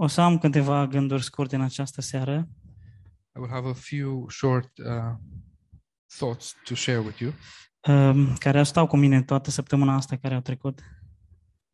O să am câteva gânduri scurte în această seară. I will have a few short uh, thoughts to share with you um, care stau cu mine toată săptămâna asta care au trecut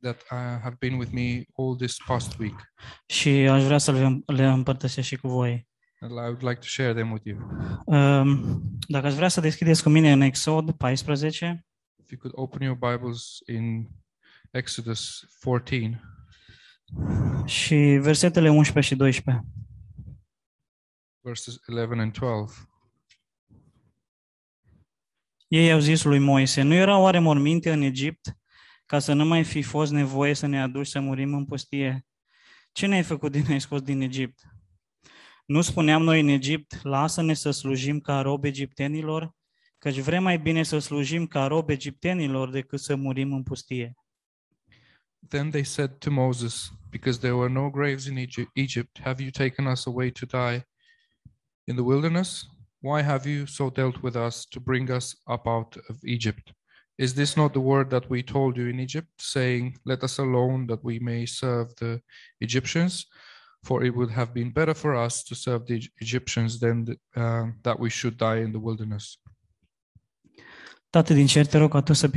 that uh, have been with me all this past week, și aș vrea să le, le împărtășesc și cu voi. and I would like to share them with you. Um, dacă ați vrea să deschideți cu mine în Exod 14, If you could open your Bibles in Exodus 14 și versetele 11 și 12. verses 11 and 12. Ei au zis lui Moise, nu era oare morminte în Egipt ca să nu mai fi fost nevoie să ne aduci să murim în pustie? Ce ne-ai făcut din ai scos din Egipt? Nu spuneam noi în Egipt, lasă-ne să slujim ca rob egiptenilor, căci vrem mai bine să slujim ca rob egiptenilor decât să murim în pustie. Then they said to Moses, Because there were no graves in Egypt, have you taken us away to die in the wilderness? Why have you so dealt with us to bring us up out of Egypt? Is this not the word that we told you in Egypt, saying, Let us alone that we may serve the Egyptians? For it would have been better for us to serve the Egyptians than th- uh, that we should die in the wilderness. Tată din cer, te rog ca tu să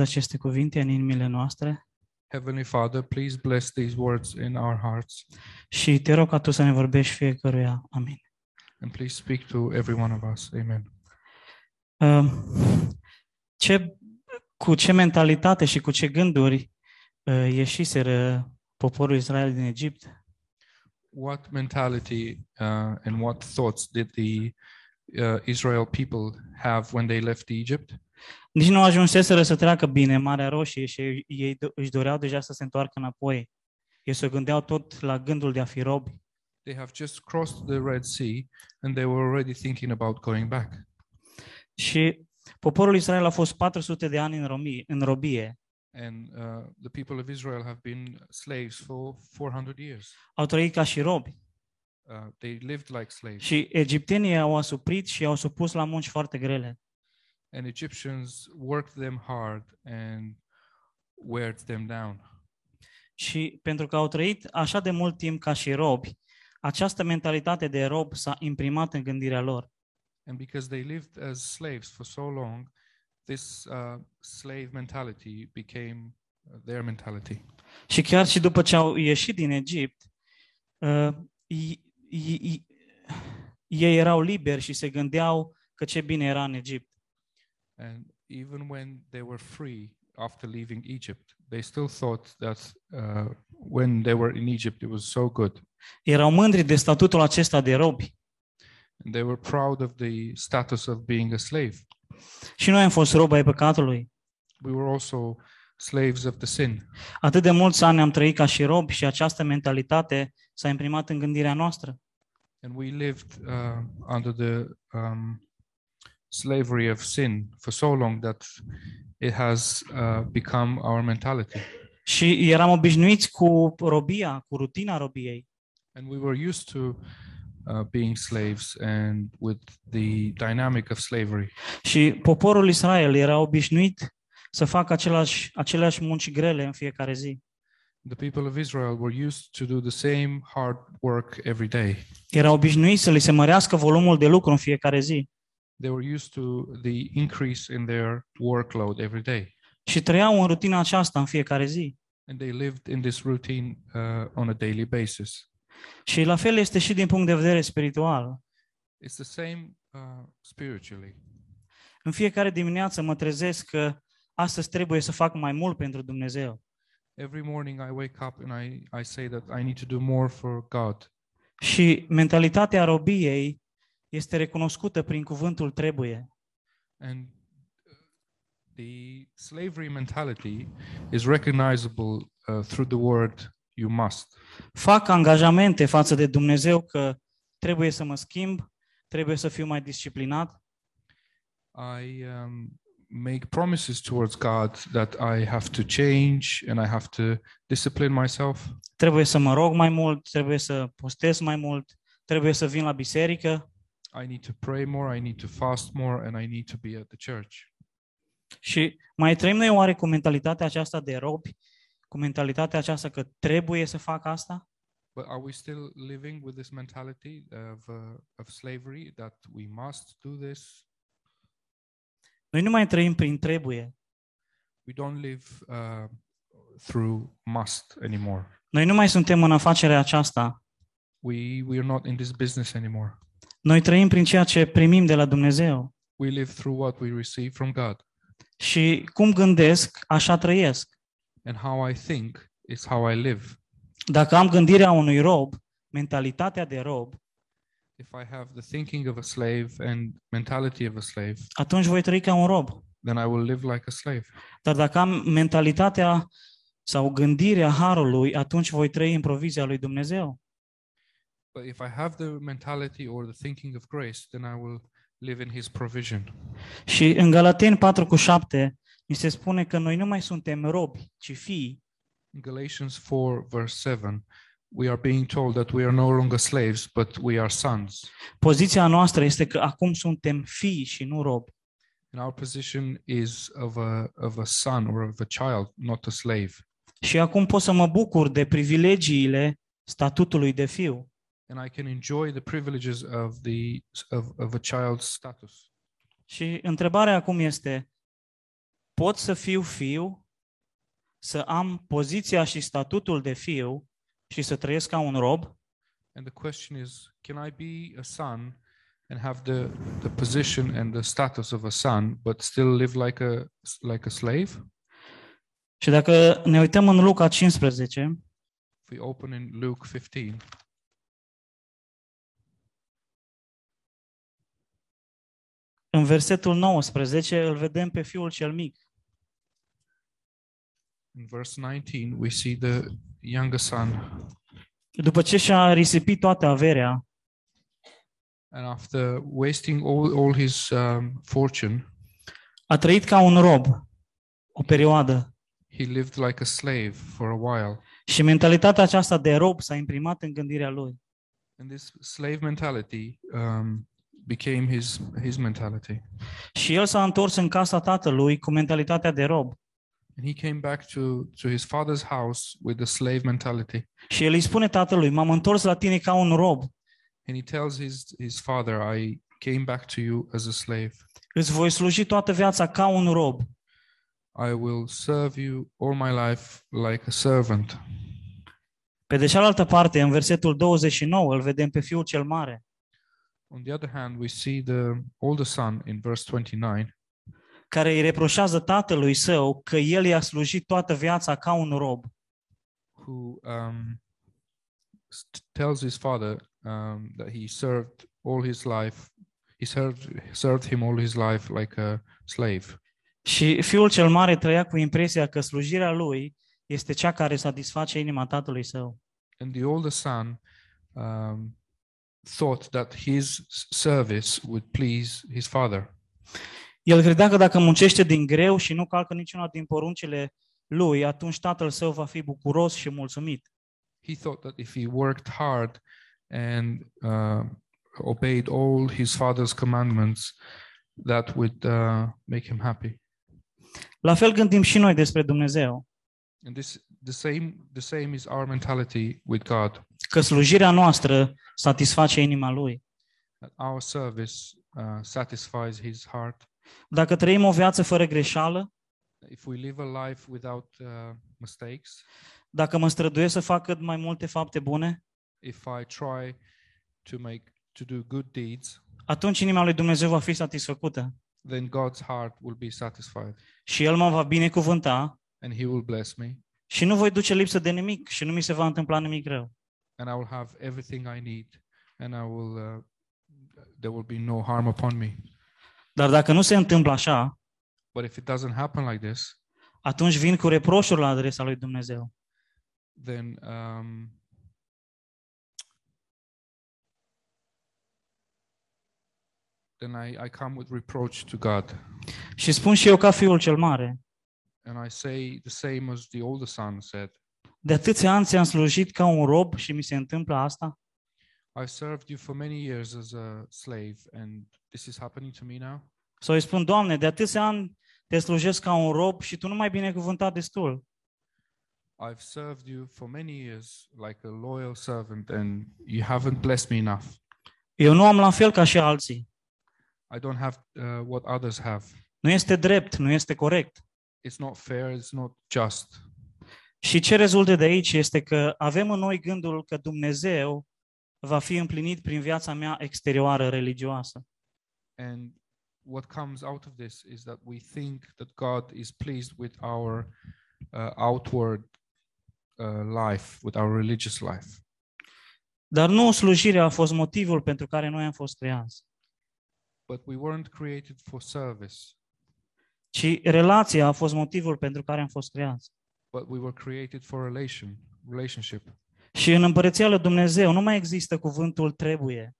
aceste cuvinte în inimile noastre Heavenly Father, please bless these words in our hearts și te rog ca tu să ne vorbești fiecăruia. Amin. and please speak to every one of us. Amen. Um, Ce, cu ce mentalitate și cu ce gânduri uh, ieșiseră poporul Israel din Egipt? what mentality uh, and what thoughts did the uh, Israel people have when they left Egypt? Nici nu ajunseseră să treacă bine Marea Roșie și ei- ei do- își doreau deja să se întoarcă înapoi. Ei se gândeau tot la gândul de a fi robi. They have just crossed the Red Sea and they were already thinking about going back. Și poporul Israel a fost 400 de ani în, romi, în robie. And uh, the people of Israel have been slaves for 400 years. Au trăit ca și robi. Uh, they lived like slaves. Și egiptenii au asuprit și au supus la munci foarte grele. And Egyptians worked them hard and weared them down. Și pentru că au trăit așa de mult timp ca și robi, această mentalitate de rob s-a imprimat în gândirea lor. And because they lived as slaves for so long, this uh, slave mentality became uh, their mentality. Și chiar și după ce au ieșit din Egipt, uh, i- i- i- ei erau liberi și se gândeau că ce bine era în Egipt. And even when they were free after leaving Egypt, they still thought that uh, when they were in Egypt, it was so good. Erau mândri de statutul acesta de robi. And they were proud of the status of being a slave. Și noi am fost robi ai păcatului. We were also slaves of the sin. Atât de mulți ani am trăit ca și robi și această mentalitate s-a imprimat în gândirea noastră. And we lived uh, under the um, slavery of sin for so long that it has uh, become our mentality. Și eram obișnuiți cu robia, cu rutina robiei. And we were used to uh, being slaves and with the dynamic of slavery. Și poporul Israel era obișnuit să facă același, aceleași munci grele în fiecare zi. The people of Israel were used to do the same hard work every day. Era obișnuit să li se mărească volumul de lucru în fiecare zi. They were used to the increase in their workload every day. Și trăiau în rutina aceasta în fiecare zi. And they lived in this routine uh, on a daily basis. Și la fel este și din punct de vedere spiritual. It's the same uh, spiritually. În fiecare dimineață mă trezesc că astăzi trebuie să fac mai mult pentru Dumnezeu. Every morning I wake up and I, I say that I need to do more for God. Și mentalitatea robiei este recunoscută prin cuvântul trebuie. And uh, the slavery mentality is recognizable uh, through the word you must. Fac angajamente față de Dumnezeu că trebuie să mă schimb, trebuie să fiu mai disciplinat, I um, make promises towards God that I have to change and I have to discipline myself. trebuie să mă rog mai mult, trebuie să postez mai mult, trebuie să vin la biserică I need to pray more, I need to fast more, and I need to be at the church. și mai trăim noi oare cu mentalitatea aceasta de robi, cu mentalitatea aceasta că trebuie să fac asta? But are we still living with this mentality of, uh, of slavery that we must do this? Noi nu mai trăim prin trebuie. We don't live uh, through must anymore. Noi nu mai suntem în afacerea aceasta. We, we are not in this business anymore. Noi trăim prin ceea ce primim de la Dumnezeu. We live through what we receive from God. Și cum gândesc, așa trăiesc. And how I think is how I live. Dacă am gândirea unui rob, mentalitatea de rob, If I have the thinking of a slave and mentality of a slave, atunci voi trăi ca un rob. then I will live like a slave. Dar dacă am mentalitatea sau gândirea harului, atunci voi trăi în provizia lui Dumnezeu. But if I have the mentality or the thinking of grace, then I will live in his provision. Și în Galateni 4 cu 7 mi se spune că noi nu mai suntem robi, ci fii. In Galatians 4, verse 7, we are being told that we are no longer slaves, but we are sons. Poziția noastră este că acum suntem fii și nu robi. And our position is of a, of a son or of a child, not a slave. Și acum pot să mă bucur de privilegiile statutului de fiu. And I can enjoy the privileges of, the, of, of a child's status. Și întrebarea acum este, pot să fiu fiu, să am poziția și statutul de fiu și să trăiesc ca un rob? And the question is, can I be a son and have the, the position and the status of a son, but still live like a, like a slave? Și dacă ne uităm în Luca 15, If we open in Luke 15, în versetul 19, îl vedem pe fiul cel mic. in verse 19, we see the younger son. După ce și-a risipit toată averea, And after wasting all, all his um, fortune, a trăit ca un rob o perioadă. he lived like a slave for a while. Și mentalitatea aceasta de rob s-a imprimat în gândirea lui. And this slave mentality um, became his, his mentality. Și el s-a întors în casa tatălui cu mentalitatea de rob. And he came back to, to his father's house with the slave mentality. Și el îi spune tatălui, m-am întors la tine ca un rob. And he tells his, his father, I came back to you as a slave. Îți voi sluji toată viața ca un rob. I will serve you all my life like a servant. Pe de cealaltă parte, în versetul 29, îl vedem pe fiul cel mare, On the other hand, we see the older son in verse 29 care îi reproșează tatălui său că el i-a slujit toată viața ca un rob. who um, tells his father um, that he served all his life, he served, served him all his life like a slave. Și fiul cel mare trăia cu impresia că slujirea lui este cea care satisface inima tatălui său. And the older son um, thought that his s- service would please his father. El credea că dacă muncește din greu și nu calcă niciuna din poruncile lui, atunci tatăl său va fi bucuros și mulțumit. He thought that if he worked hard and uh, obeyed all his father's commandments, that would uh, make him happy. La fel gândim și noi despre Dumnezeu, And this the same the same is our mentality with God. Că slujirea noastră satisface inima lui. That our service uh, satisfies His heart. Dacă trăim o viață fără greșeală, If we live a life without uh, mistakes, dacă mă străduiesc să fac cât mai multe fapte bune, if I try to make to do good deeds, atunci inima lui Dumnezeu va fi satisfăcută then God's heart will be satisfied, și El mă va binecuvânta and He will bless me, și nu voi duce lipsă de nimic și nu mi se va întâmpla nimic rău. And I will have everything I need, and I will uh, there will be no harm upon me. Dar dacă nu se întâmplă așa, But if it doesn't happen like this, atunci vin cu reproșuri la adresa lui Dumnezeu. then um, then I, I come with reproach to God. Și spun și eu ca fiul cel mare, And I say the same as the older son said de atâția ani ți-am slujit ca un rob și mi se întâmplă asta? I served you for many years as a slave, and this is happening to me now. Sau îi spun, Doamne, de atâția ani te slujesc ca un rob și tu nu mai binecuvântat destul. I've served you for many years like a loyal servant, and you haven't blessed me enough. Eu nu am la fel ca și alții. I don't have uh, what others have. Nu este drept, nu este corect. It's not fair, it's not just. Și ce rezultă de aici este că avem în noi gândul că Dumnezeu va fi împlinit prin viața mea exterioară religioasă. And what comes out of this is that we think that God is pleased with our uh, outward uh, life, with our religious life. Dar nu slujirea a fost motivul pentru care noi am fost creați, But we weren't created for service, ci relația a fost motivul pentru care am fost creați. But we were created for relation, relationship. Și în împărăția lui Dumnezeu nu mai există cuvântul trebuie,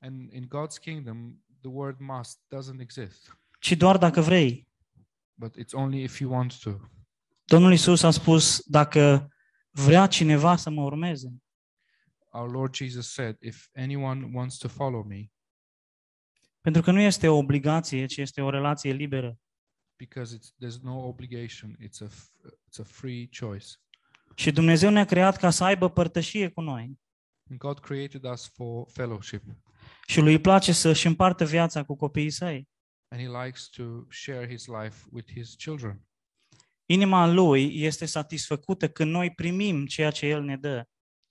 And in God's kingdom, the word must doesn't exist, ci doar dacă vrei. but it's only if you want to. Domnul Isus a spus, dacă vrea cineva să mă urmeze, Our Lord Jesus said, If anyone wants to follow me, pentru că nu este o obligație, ci este o relație liberă. Because it's there's no obligation, it's a f- it's a free choice. Și Dumnezeu ne-a creat ca să aibă părtășie cu noi. And God created us for fellowship, Și lui îi place să-și împartă viața cu copiii săi. and He likes to share His life with His children. Inima lui este satisfăcută când noi primim ceea ce El ne dă.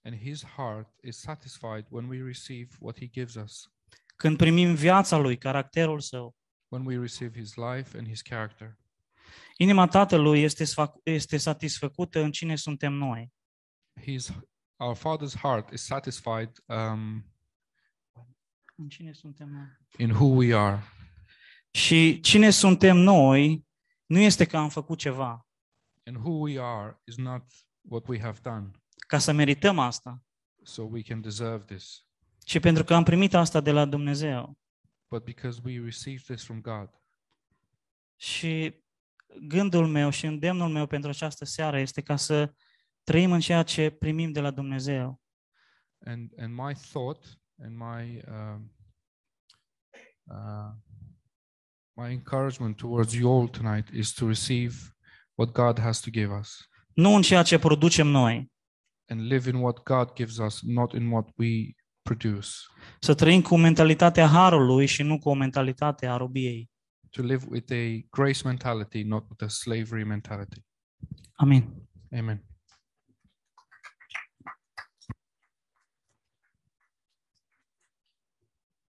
And His heart is satisfied when we receive what He gives us, Când primim viața lui, caracterul său. When we receive His life and His character. Inima tatălui este, sfac- este satisfăcută în cine suntem noi. His our Father's heart is satisfied um, În cine suntem noi. in who we are, Și cine suntem noi nu este că am făcut ceva, and who we are is not what we have done, ca să merităm asta, so we can deserve this, ci pentru că am primit asta de la Dumnezeu. But because we received this from God. Și gândul meu și îndemnul meu pentru această seară este ca să trăim în ceea ce primim de la Dumnezeu. And and my thought and my um, uh, my encouragement towards you all tonight is to receive what God has to give us Nu în ceea ce producem noi, and live in what God gives us, not in what we produce. să trăim cu mentalitatea harului și nu cu o mentalitate a robiei. To live with a grace mentality, not with a slavery mentality. Amen. Amen.